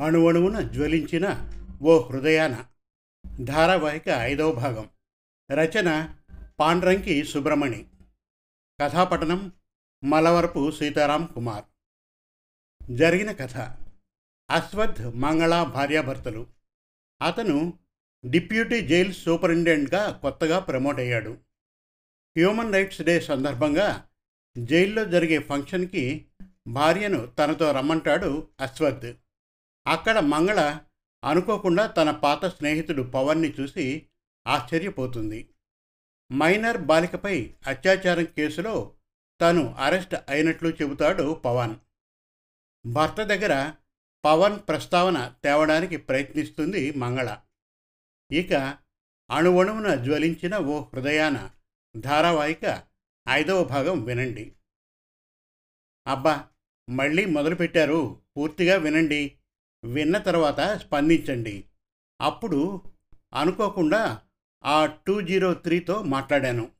అణువణువున జ్వలించిన ఓ హృదయాన. ధారావాహిక ఐదవ భాగం. రచన పాండ్రంకి సుబ్రమణి కథాపఠనం మలవరపు సీతారాం కుమార్. జరిగిన కథ. అశ్వథ్ మంగళ భార్యాభర్తలు. అతను డిప్యూటీ జైల్ సూపరింటెండెంట్గా కొత్తగా ప్రమోట్ అయ్యాడు. హ్యూమన్ రైట్స్ డే సందర్భంగా జైల్లో జరిగే ఫంక్షన్కి భార్యను తనతో రమ్మంటాడు అశ్వథ్. అక్కడ మంగళ అనుకోకుండా తన పాత స్నేహితుడు పవన్ని చూసి ఆశ్చర్యపోతుంది. మైనర్ బాలికపై అత్యాచారం కేసులో తను అరెస్ట్ అయినట్లు చెబుతాడు పవన్. భర్త దగ్గర పవన్ ప్రస్తావన తేవడానికి ప్రయత్నిస్తుంది మంగళ. ఇక అణువణువున జ్వలించిన ఓ హృదయాన ధారావాహిక ఐదవ భాగం వినండి. అబ్బా మళ్ళీ మొదలుపెట్టారు. పూర్తిగా వినండి. విన్న తర్వాత స్పందించండి. అప్పుడు అనుకోకుండా ఆ టూ జీరో త్రీతో మాట్లాడాను.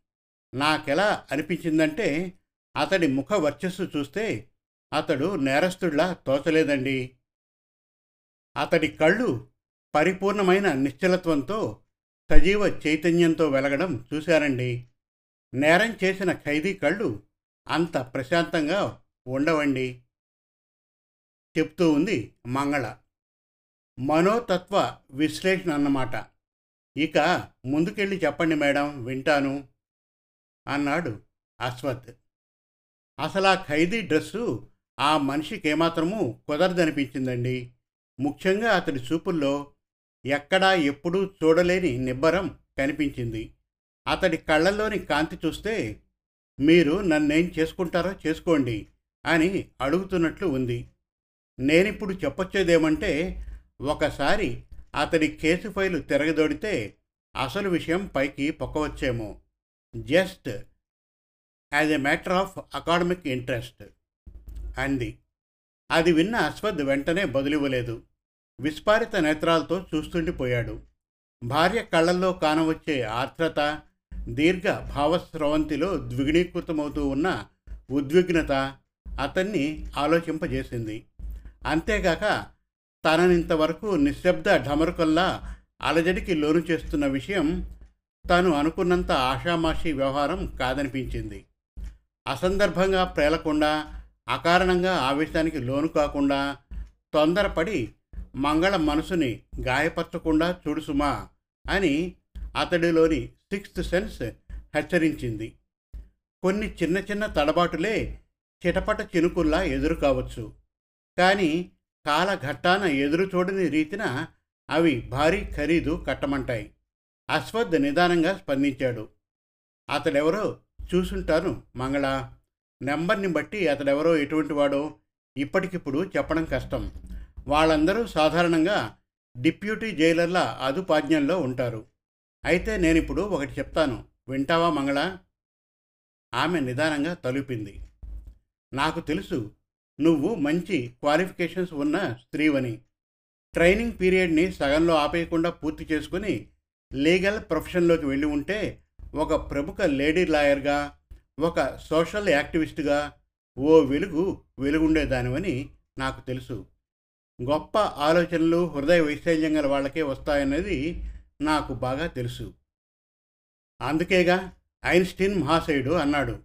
నాకెలా అనిపించిందంటే అతడి ముఖ వర్చస్సు చూస్తే అతడు నేరస్తుడిలా తోచలేదండి. అతడి కళ్ళు పరిపూర్ణమైన నిశ్చలత్వంతో సజీవ చైతన్యంతో వెలగడం చూశారండి. నేరం చేసిన ఖైదీ కళ్ళు అంత ప్రశాంతంగా ఉండవండి. చెప్తూ ఉంది మంగళ. మనోతత్వ విశ్లేషణ అన్నమాట. ఇక ముందుకెళ్ళి చెప్పండి మేడం వింటాను అన్నాడు అశ్వత్. అసలు ఆ ఖైదీ డ్రెస్సు ఆ మనిషికి ఏమాత్రమూ కుదరదనిపించిందండి. ముఖ్యంగా అతడి చూపుల్లో ఎక్కడా ఎప్పుడూ చూడలేని నిబ్బరం కనిపించింది. అతడి కళ్ళల్లోని కాంతి చూస్తే మీరు నన్నేం చేసుకుంటారో చేసుకోండి అని అడుగుతున్నట్లు ఉంది. నేనిప్పుడు చెప్పొచ్చేదేమంటే ఒకసారి అతడి కేసు ఫైలు తిరగదోడితే అసలు విషయం పైకి పొక్కవచ్చేమో. Just as a matter of academic interest అంది. అది విన్న అశ్వద్ వెంటనే బదులివ్వలేదు. విస్పారిత నేత్రాలతో చూస్తుండిపోయాడు భార్య కళ్ళల్లో కానవచ్చే ఆర్ద్రత దీర్ఘ భావస్రవంతిలో ద్విగుణీకృతమవుతూ ఉన్న ఉద్విగ్నత అతన్ని ఆలోచింపజేసింది. అంతేగాక తననింతవరకు నిశ్శబ్ద ఢమరుకల్లా అలజడికి లోను చేస్తున్న విషయం తాను అనుకున్నంత ఆషామాషి వ్యవహారం కాదనిపించింది. అసందర్భంగా ప్రేలకుండా అకారణంగా ఆవేశానికి లోను కాకుండా తొందరపడి మంగళ మనసుని గాయపరచకుండా చూడుసుమా అని అతడిలోని సిక్స్త్ సెన్స్ హెచ్చరించింది. కొన్ని చిన్న చిన్న తడబాటులే చిటపట చినుకుల్లా ఎదురు కావచ్చు కానీ కాలఘట్టాన ఎదురు చూడని రీతిన అవి భారీ ఖరీదు కట్టమంటాయి. అశ్వద్ నిదానంగా స్పందించాడు. అతడెవరో చూసుంటాను మంగళ. నెంబర్ని బట్టి అతడెవరో ఎటువంటి వాడో ఇప్పటికిప్పుడు చెప్పడం కష్టం. వాళ్ళందరూ సాధారణంగా డిప్యూటీ జైలర్ల అదుపాజ్ఞంలో ఉంటారు. అయితే నేనిప్పుడు ఒకటి చెప్తాను. వింటావా మంగళ? ఆమె నిదానంగా తలుపింది. నాకు తెలుసు నువ్వు మంచి క్వాలిఫికేషన్స్ ఉన్న స్త్రీవని. ట్రైనింగ్ పీరియడ్ని సగంలో ఆపేయకుండా పూర్తి చేసుకుని లీగల్ ప్రొఫెషన్లోకి వెళ్ళి ఉంటే ఒక ప్రముఖ లేడీ లాయర్గా ఒక సోషల్ యాక్టివిస్ట్గా ఓ వెలుగు వెలుగుండేదానివని నాకు తెలుసు. గొప్ప ఆలోచనలు హృదయ వైశల్యం గల వాళ్ళకే వస్తాయన్నది నాకు బాగా తెలుసు. అందుకేగా ఐన్స్టీన్ మహాశయుడు అన్నాడు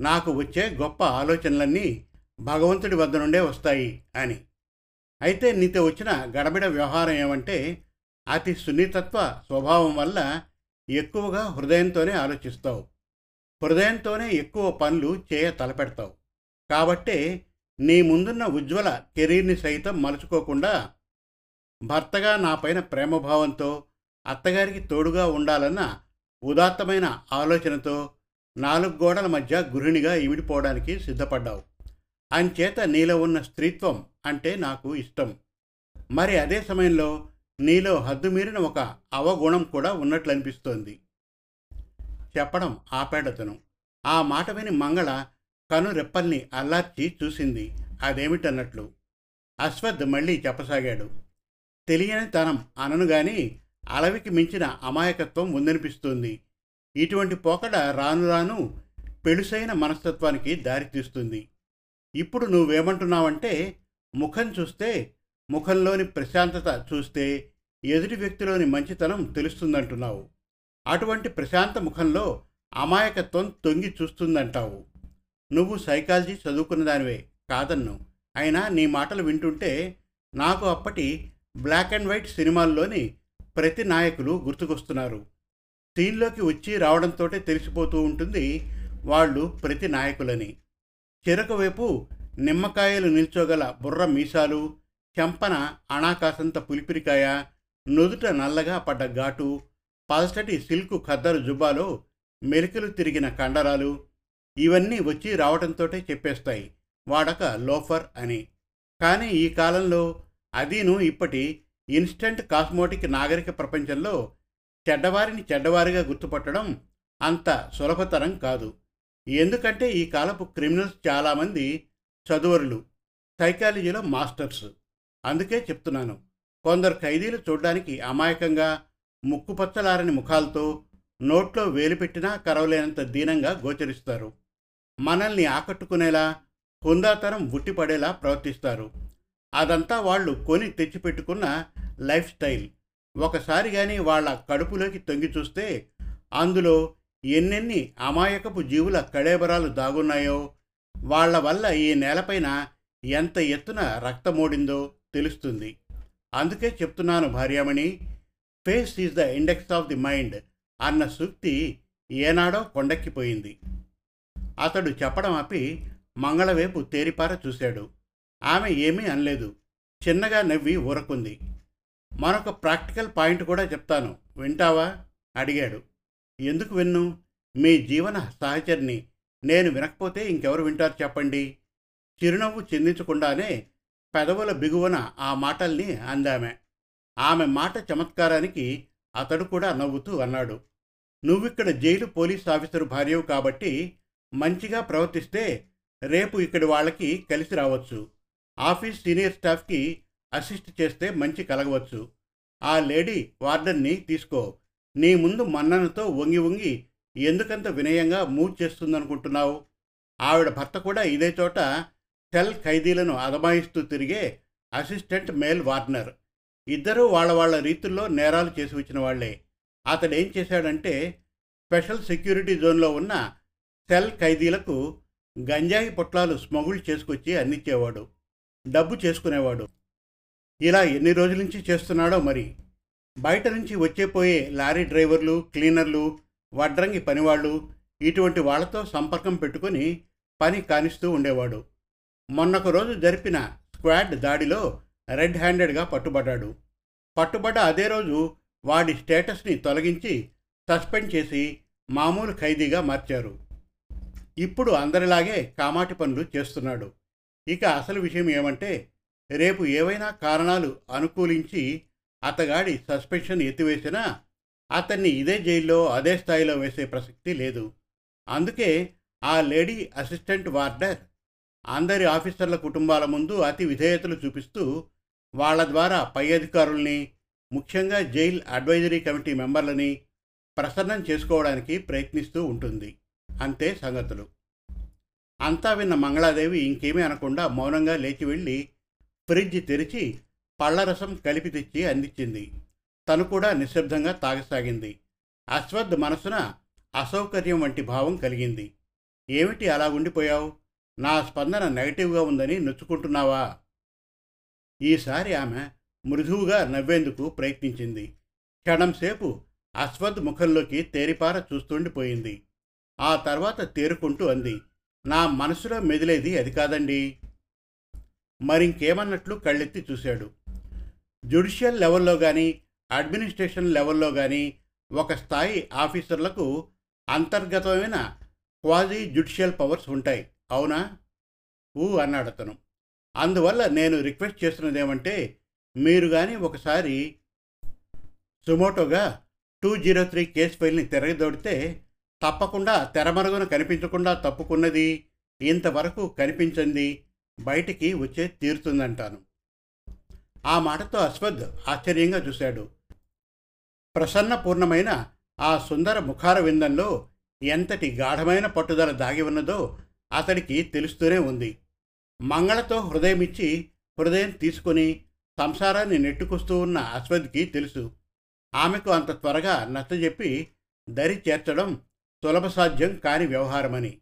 నాకు వచ్చే గొప్ప ఆలోచనలన్నీ భగవంతుడి వద్ద నుండే వస్తాయి అని. అయితే నీతో వచ్చిన గడబిడ వ్యవహారం ఏమంటే అతి సున్నితత్వ స్వభావం వల్ల ఎక్కువగా హృదయంతోనే ఆలోచిస్తావు. హృదయంతోనే ఎక్కువ పనులు చేయ తలపెడతావు. కాబట్టే నీ ముందున్న ఉజ్వల కెరీర్ని సైతం మలుచుకోకుండా భర్తగా నాపైన ప్రేమభావంతో అత్తగారికి తోడుగా ఉండాలన్న ఉదాత్తమైన ఆలోచనతో నాలుగు గోడల మధ్య గృహిణిగా ఇమిడిపోవడానికి సిద్ధపడ్డావు. అంచేత నీలో ఉన్న స్త్రీత్వం అంటే నాకు ఇష్టం. మరి అదే సమయంలో నీలో హద్దుమీరిన ఒక అవగుణం కూడా ఉన్నట్లు అనిపిస్తోంది చెప్పడం ఆపాడతను. ఆ మాట విని మంగళ కను రెప్పల్ని అల్లార్చి చూసింది. అదేమిటన్నట్లు. అశ్వథ్ మళ్ళీ చెప్పసాగాడు. తెలియని తనం అనను గాని అలవికి మించిన అమాయకత్వం ఉందనిపిస్తుంది. ఇటువంటి పోకడ రాను రాను పెళుసైన మనస్తత్వానికి దారితీస్తుంది. ఇప్పుడు నువ్వేమంటున్నావంటే ముఖం చూస్తే ముఖంలోని ప్రశాంతత చూస్తే ఎదుటి వ్యక్తిలోని మంచితనం తెలుస్తుందంటున్నావు. అటువంటి ప్రశాంత ముఖంలో అమాయకత్వం తొంగి చూస్తుందంటావు. నువ్వు సైకాలజీ చదువుకున్న దానివే కాదన్ను. అయినా నీ మాటలు వింటుంటే నాకు అప్పటి బ్లాక్ అండ్ వైట్ సినిమాల్లోని ప్రతి నాయకులు గుర్తుకొస్తున్నారు. సీన్లోకి వచ్చి రావడంతోటే తెలిసిపోతూ ఉంటుంది వాళ్ళు ప్రతి నాయకులని. చెరకు వైపు నిమ్మకాయలు నిల్చోగల బుర్ర మీసాలు చెంపన అనాకాసంత పులిపిరికాయ నుదుట నల్లగా పడ్డ ఘాటు పల్చటి సిల్కు ఖద్దరు జుబ్బాలో మెలికలు తిరిగిన కండరాలు ఇవన్నీ వచ్చి రావడంతోటే చెప్పేస్తాయి. వాడక లోఫర్ అని. కానీ ఈ కాలంలో అదీను ఇప్పటి ఇన్స్టంట్ కాస్మోటిక్ నాగరిక ప్రపంచంలో చెడ్డవారిని చెడ్డవారిగా గుర్తుపట్టడం అంత సులభతరం కాదు. ఎందుకంటే ఈ కాలపు క్రిమినల్స్ చాలామంది చదువరులు సైకాలజీలో మాస్టర్స్. అందుకే చెప్తున్నాను కొందరు ఖైదీలు చూడడానికి అమాయకంగా ముక్కుపచ్చలారని ముఖాలతో నోట్లో వేలు పెట్టినా కరవలేనంత దీనంగా గోచరిస్తారు. మనల్ని ఆకట్టుకునేలా హుందాతనం ఉట్టిపడేలా ప్రవర్తిస్తారు. అదంతా వాళ్ళు కొని తెచ్చిపెట్టుకున్న లైఫ్ స్టైల్. ఒకసారి కానీ వాళ్ళ కడుపులోకి తొంగి చూస్తే అందులో ఎన్నెన్ని అమాయకపు జీవుల కళేబరాలు దాగున్నాయో వాళ్ళ వల్ల ఈ నేలపైన ఎంత ఎత్తున రక్తమోడిందో తెలుస్తుంది. అందుకే చెప్తున్నాను భార్యామణి face is the index of the mind అన్న సూక్తి ఏనాడో కొండక్కిపోయింది. అతడు చెప్పడం ఆపి మంగళవైపు తేరిపార చూశాడు. ఆమె ఏమీ అనలేదు. చిన్నగా నవ్వి ఊరకుంది. మరొక ప్రాక్టికల్ పాయింట్ కూడా చెప్తాను. వింటావా? అడిగాడు. ఎందుకు విన్ను? మీ జీవన సహచరిని నేను వినకపోతే ఇంకెవరు వింటారు చెప్పండి. చిరునవ్వు చిందించకుండానే పెదవుల బిగువన ఆ మాటల్ని అందామె. ఆమె మాట చమత్కారానికి అతడు కూడా నవ్వుతూ అన్నాడు. నువ్విక్కడ జైలు పోలీస్ ఆఫీసరు భార్యవు కాబట్టి మంచిగా ప్రవర్తిస్తే రేపు ఇక్కడి వాళ్ళకి కలిసి రావచ్చు. ఆఫీస్ సీనియర్ స్టాఫ్కి అసిస్ట్ చేస్తే మంచి కలగవచ్చు. ఆ లేడీ వార్డన్ని తీసుకో. నీ ముందు మన్ననతో వంగి వంగి ఎందుకంత వినయంగా మూవ్ చేస్తుందనుకుంటున్నావు? ఆవిడ భర్త కూడా ఇదే చోట సెల్ ఖైదీలను అదమాయిస్తూ తిరిగే అసిస్టెంట్ మేల్ వార్నర్. ఇద్దరూ వాళ్ళ వాళ్ళ రీతుల్లో నేరాలు చేసి వచ్చిన వాళ్ళే అతడేం చేశాడంటే స్పెషల్ సెక్యూరిటీ జోన్లో ఉన్న సెల్ ఖైదీలకు గంజాయి పొట్లాలు స్మగుల్ చేసుకొచ్చి అందించేవాడు. డబ్బు చేసుకునేవాడు. ఇలా ఎన్ని రోజుల నుంచి చేస్తున్నాడో మరి? బయట నుంచి వచ్చేపోయే లారీ డ్రైవర్లు క్లీనర్లు వడ్రంగి పనివాళ్ళు ఇటువంటి వాళ్ళతో సంపర్కం పెట్టుకొని పని కానిస్తూ ఉండేవాడు. మొన్నొక రోజు జరిపిన స్క్వాడ్ దాడిలో రెడ్ హ్యాండెడ్గా పట్టుబడ్డాడు. పట్టుబడ్డ అదే రోజు వాడి స్టేటస్ని తొలగించి సస్పెండ్ చేసి మామూలు ఖైదీగా మార్చారు. ఇప్పుడు అందరిలాగే కామాటి పనులు చేస్తున్నాడు. ఇక అసలు విషయం ఏమంటే రేపు ఏవైనా కారణాలు అనుకూలించి అతగాడి సస్పెన్షన్ ఎత్తివేసినా అతన్ని ఇదే జైల్లో అదే స్థాయిలో వేసే ప్రసక్తి లేదు. అందుకే ఆ లేడీ అసిస్టెంట్ వార్డర్ అందరి ఆఫీసర్ల కుటుంబాల ముందు అతి విధేయతలు చూపిస్తూ వాళ్ళ ద్వారా పై అధికారుల్ని ముఖ్యంగా జైల్ అడ్వైజరీ కమిటీ మెంబర్లని ప్రసన్నం చేసుకోవడానికి ప్రయత్నిస్తూ ఉంటుంది. అంతే సంగతులు. అంతా విన్న మంగళాదేవి ఇంకేమీ అనకుండా మౌనంగా లేచి వెళ్ళి ఫ్రిడ్జ్ తెరిచి పళ్ళరసం కలిపి తెచ్చి అందించింది. తను కూడా నిశ్శబ్దంగా తాగసాగింది. అశ్వద్ మనసున అసౌకర్యం వంటి భావం కలిగింది. ఏమిటి అలా ఉండిపోయావు? నా స్పందన నెగటివ్గా ఉందని నొచ్చుకుంటున్నావా? ఈసారి ఆమె మృదువుగా నవ్వేందుకు ప్రయత్నించింది. క్షణంసేపు అశ్వద్ ముఖంలోకి తేరిపార చూస్తుండిపోయింది. ఆ తర్వాత తేరుకుంటూ అంది నా మనసులో మెదిలేది అది కాదండి. మరింకేమన్నట్లు కళ్ళెత్తి చూశాడు. జ్యుడిషియల్ లెవెల్లో కానీ అడ్మినిస్ట్రేషన్ లెవెల్లో కానీ ఒక స్థాయి ఆఫీసర్లకు అంతర్గతమైన క్వాజీ జ్యుడిషియల్ పవర్స్ ఉంటాయి. అవునా? ఊ అన్నాడు అతను. అందువల్ల నేను రిక్వెస్ట్ చేస్తున్నదేమంటే మీరు కానీ ఒకసారి సుమోటోగా టూ జీరో త్రీ కేసు ఫైల్ని తిరగదోడితే తప్పకుండా తెరమరుగున కనిపించకుండా తప్పుకున్నది ఇంతవరకు కనిపించింది బయటికి వచ్చే తీరుతుందంటాను. ఆ మాటతో అశ్వద్ ఆశ్చర్యంగా చూశాడు. ప్రసన్నపూర్ణమైన ఆ సుందర ముఖార విందంలో ఎంతటి గాఢమైన పట్టుదల దాగి ఉన్నదో అతడికి తెలుస్తూనే ఉంది. మంగళతో హృదయమిచ్చి హృదయం తీసుకొని సంసారాన్ని నెట్టుకొస్తూ ఉన్న అశ్వథ్కి తెలుసు. ఆమెకు అంత త్వరగా నచ్చజెప్పి దరి చేర్చడం సులభ సాధ్యం కాని వ్యవహారమని.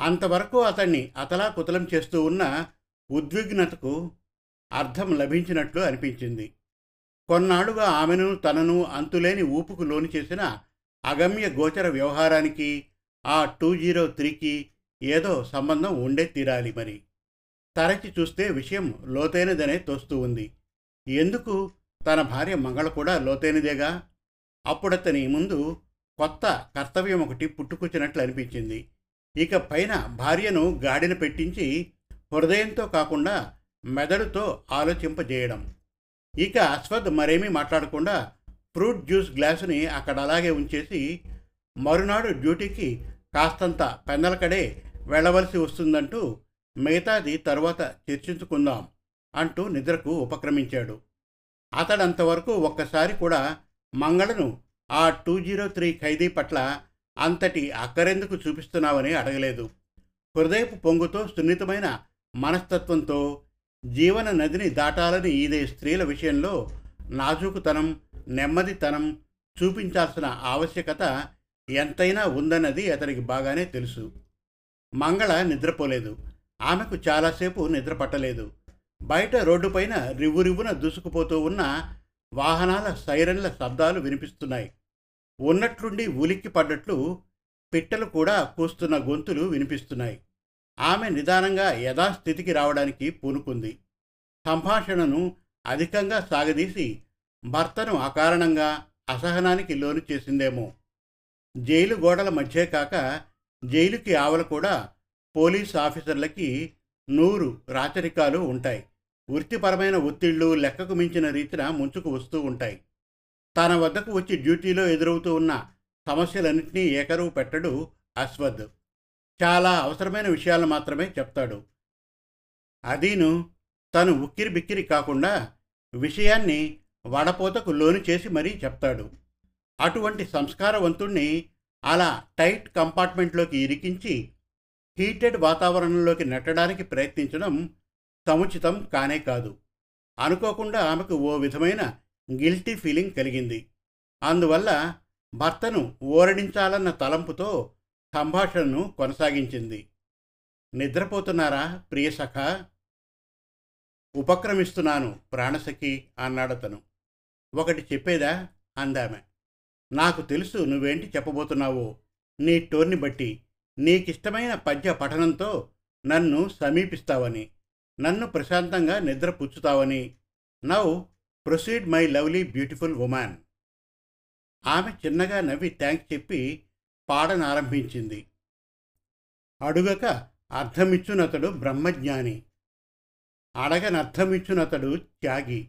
అంతవరకు అతన్ని అతలా కుతలం చేస్తూ ఉన్న ఉద్విగ్నతకు అర్థం లభించినట్లు అనిపించింది. కొన్నాళ్ళుగా ఆమెను తనను అంతులేని ఊపుకు లోని చేసిన అగమ్య గోచర వ్యవహారానికి ఆ టూ జీరో త్రీకి ఏదో సంబంధం ఉండే తీరాలి మరి. తరచి చూస్తే విషయం లోతైనదనే తోస్తూ ఉంది. ఎందుకు? తన భార్య మంగళ కూడా లోతైనదేగా? అప్పుడతని ముందు కొత్త కర్తవ్యం ఒకటి పుట్టుకొచ్చినట్లు అనిపించింది. ఇక పైన భార్యను గాడిన పెట్టించి హృదయంతో కాకుండా మెదడుతో ఆలోచింపజేయడం. ఇక అశ్వథ్ మరేమీ మాట్లాడకుండా ఫ్రూట్ జ్యూస్ గ్లాసుని అక్కడ అలాగే ఉంచేసి మరునాడు డ్యూటీకి కాస్తంత పెందలకడే వెళ్ళవలసి వస్తుందంటూ మిగతాది తర్వాత చర్చించుకుందాం అంటూ నిద్రకు ఉపక్రమించాడు. అతడంతవరకు ఒక్కసారి కూడా మంగళను ఆ టూ జీరో త్రీ ఖైదీ పట్ల అంతటి అక్కరెందుకు చూపిస్తున్నావని అడగలేదు. హృదయపు పొంగుతో సున్నితమైన మనస్తత్వంతో జీవన నదిని దాటాలని ఈదే స్త్రీల విషయంలో నాజూకుతనం నెమ్మదితనం చూపించాల్సిన ఆవశ్యకత ఎంతైనా ఉందన్నది అతనికి బాగానే తెలుసు. మంగళ నిద్రపోలేదు. ఆమెకు చాలాసేపు నిద్ర పట్టలేదు. బయట రోడ్డుపైన రివ్వురివ్వున దూసుకుపోతూ ఉన్న వాహనాల సైరన్ల శబ్దాలు వినిపిస్తున్నాయి. ఉన్నట్లుండి ఉలిక్కి పడ్డట్లు పిట్టలు కూడా కూస్తున్న గొంతులు వినిపిస్తున్నాయి. ఆమె నిదానంగా యథాస్థితికి రావడానికి పూనుకుంది. సంభాషణను అధికంగా సాగదీసి భర్తను అకారణంగా అసహనానికి లోను చేసిందేమో. జైలు గోడల మధ్యే కాక జైలుకి ఆవల కూడా పోలీస్ ఆఫీసర్లకి నూరు రాచరికాలు ఉంటాయి. వృత్తిపరమైన ఒత్తిళ్ళు లెక్కకు మించిన రీతిన ముంచుకు వస్తూ ఉంటాయి. తన వద్దకు వచ్చి డ్యూటీలో ఎదురవుతూ ఉన్న సమస్యలన్నింటినీ ఏకరువు పెట్టడు అశ్వద్ చాలా అవసరమైన విషయాలు మాత్రమే చెప్తాడు. అదీను తను ఉక్కిరి బిక్కిరి కాకుండా విషయాన్ని వడపోతకు లోను చేసి మరీ చెప్తాడు. అటువంటి సంస్కారవంతుణ్ణి అలా టైట్ కంపార్ట్మెంట్లోకి ఇరికించి హీటెడ్ వాతావరణంలోకి నెట్టడానికి ప్రయత్నించడం సముచితం కానే కాదు. అనుకోకుండా ఆమెకు ఓ విధమైన గిల్టీ ఫీలింగ్ కలిగింది. అందువల్ల భర్తను ఓరడించాలన్న తలంపుతో సంభాషణను కొనసాగించింది. నిద్రపోతున్నారా ప్రియ సఖ? ఉపక్రమిస్తున్నాను ప్రాణసఖి అన్నాడతను ఒకటి చెప్పేదా? అందామె. నాకు తెలుసు నువ్వేంటి చెప్పబోతున్నావో. నీ టోర్ని బట్టి నీకిష్టమైన పద్య పఠనంతో నన్ను సమీపిస్తావని నన్ను ప్రశాంతంగా నిద్ర పుచ్చుతావని now proceed my lovely beautiful woman. ఆమె చిన్నగా నవ్వి థ్యాంక్స్ చెప్పి పాడనారంభించింది అడుగక అర్థమిచ్చునతడు బ్రహ్మజ్ఞాని. అడగనర్థమిచ్చునతడు త్యాగి.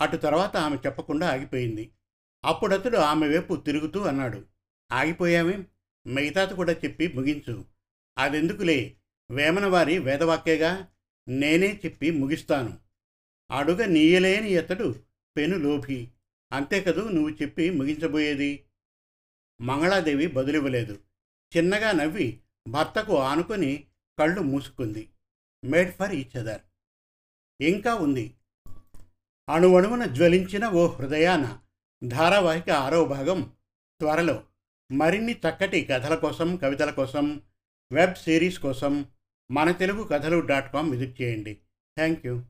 అటు తర్వాత ఆమె చెప్పకుండా ఆగిపోయింది. అప్పుడతడు ఆమె వైపు తిరుగుతూ అన్నాడు. ఆగిపోయామే? మిగతాది కూడా చెప్పి ముగించు. అదెందుకులే? వేమనవారి వేదవాక్యగా నేనే చెప్పి ముగిస్తాను. అడుగ నీయలేని అతడు పెను లోభి అంతే కదూ నువ్వు చెప్పి ముగించబోయేది? మంగళాదేవి బదులివ్వలేదు. చిన్నగా నవ్వి భర్తకు ఆనుకొని కళ్ళు మూసుకుంది. Made for each other. ఇంకా ఉంది. అణువణువున జ్వలించిన ఓ హృదయాన ధారావాహిక ఆరో భాగం త్వరలో మరిన్ని చక్కటి కథల కోసం కవితల కోసం వెబ్ సిరీస్ కోసం మన తెలుగు కథలు డాట్ కామ్ విజిట్ చేయండి. Thank you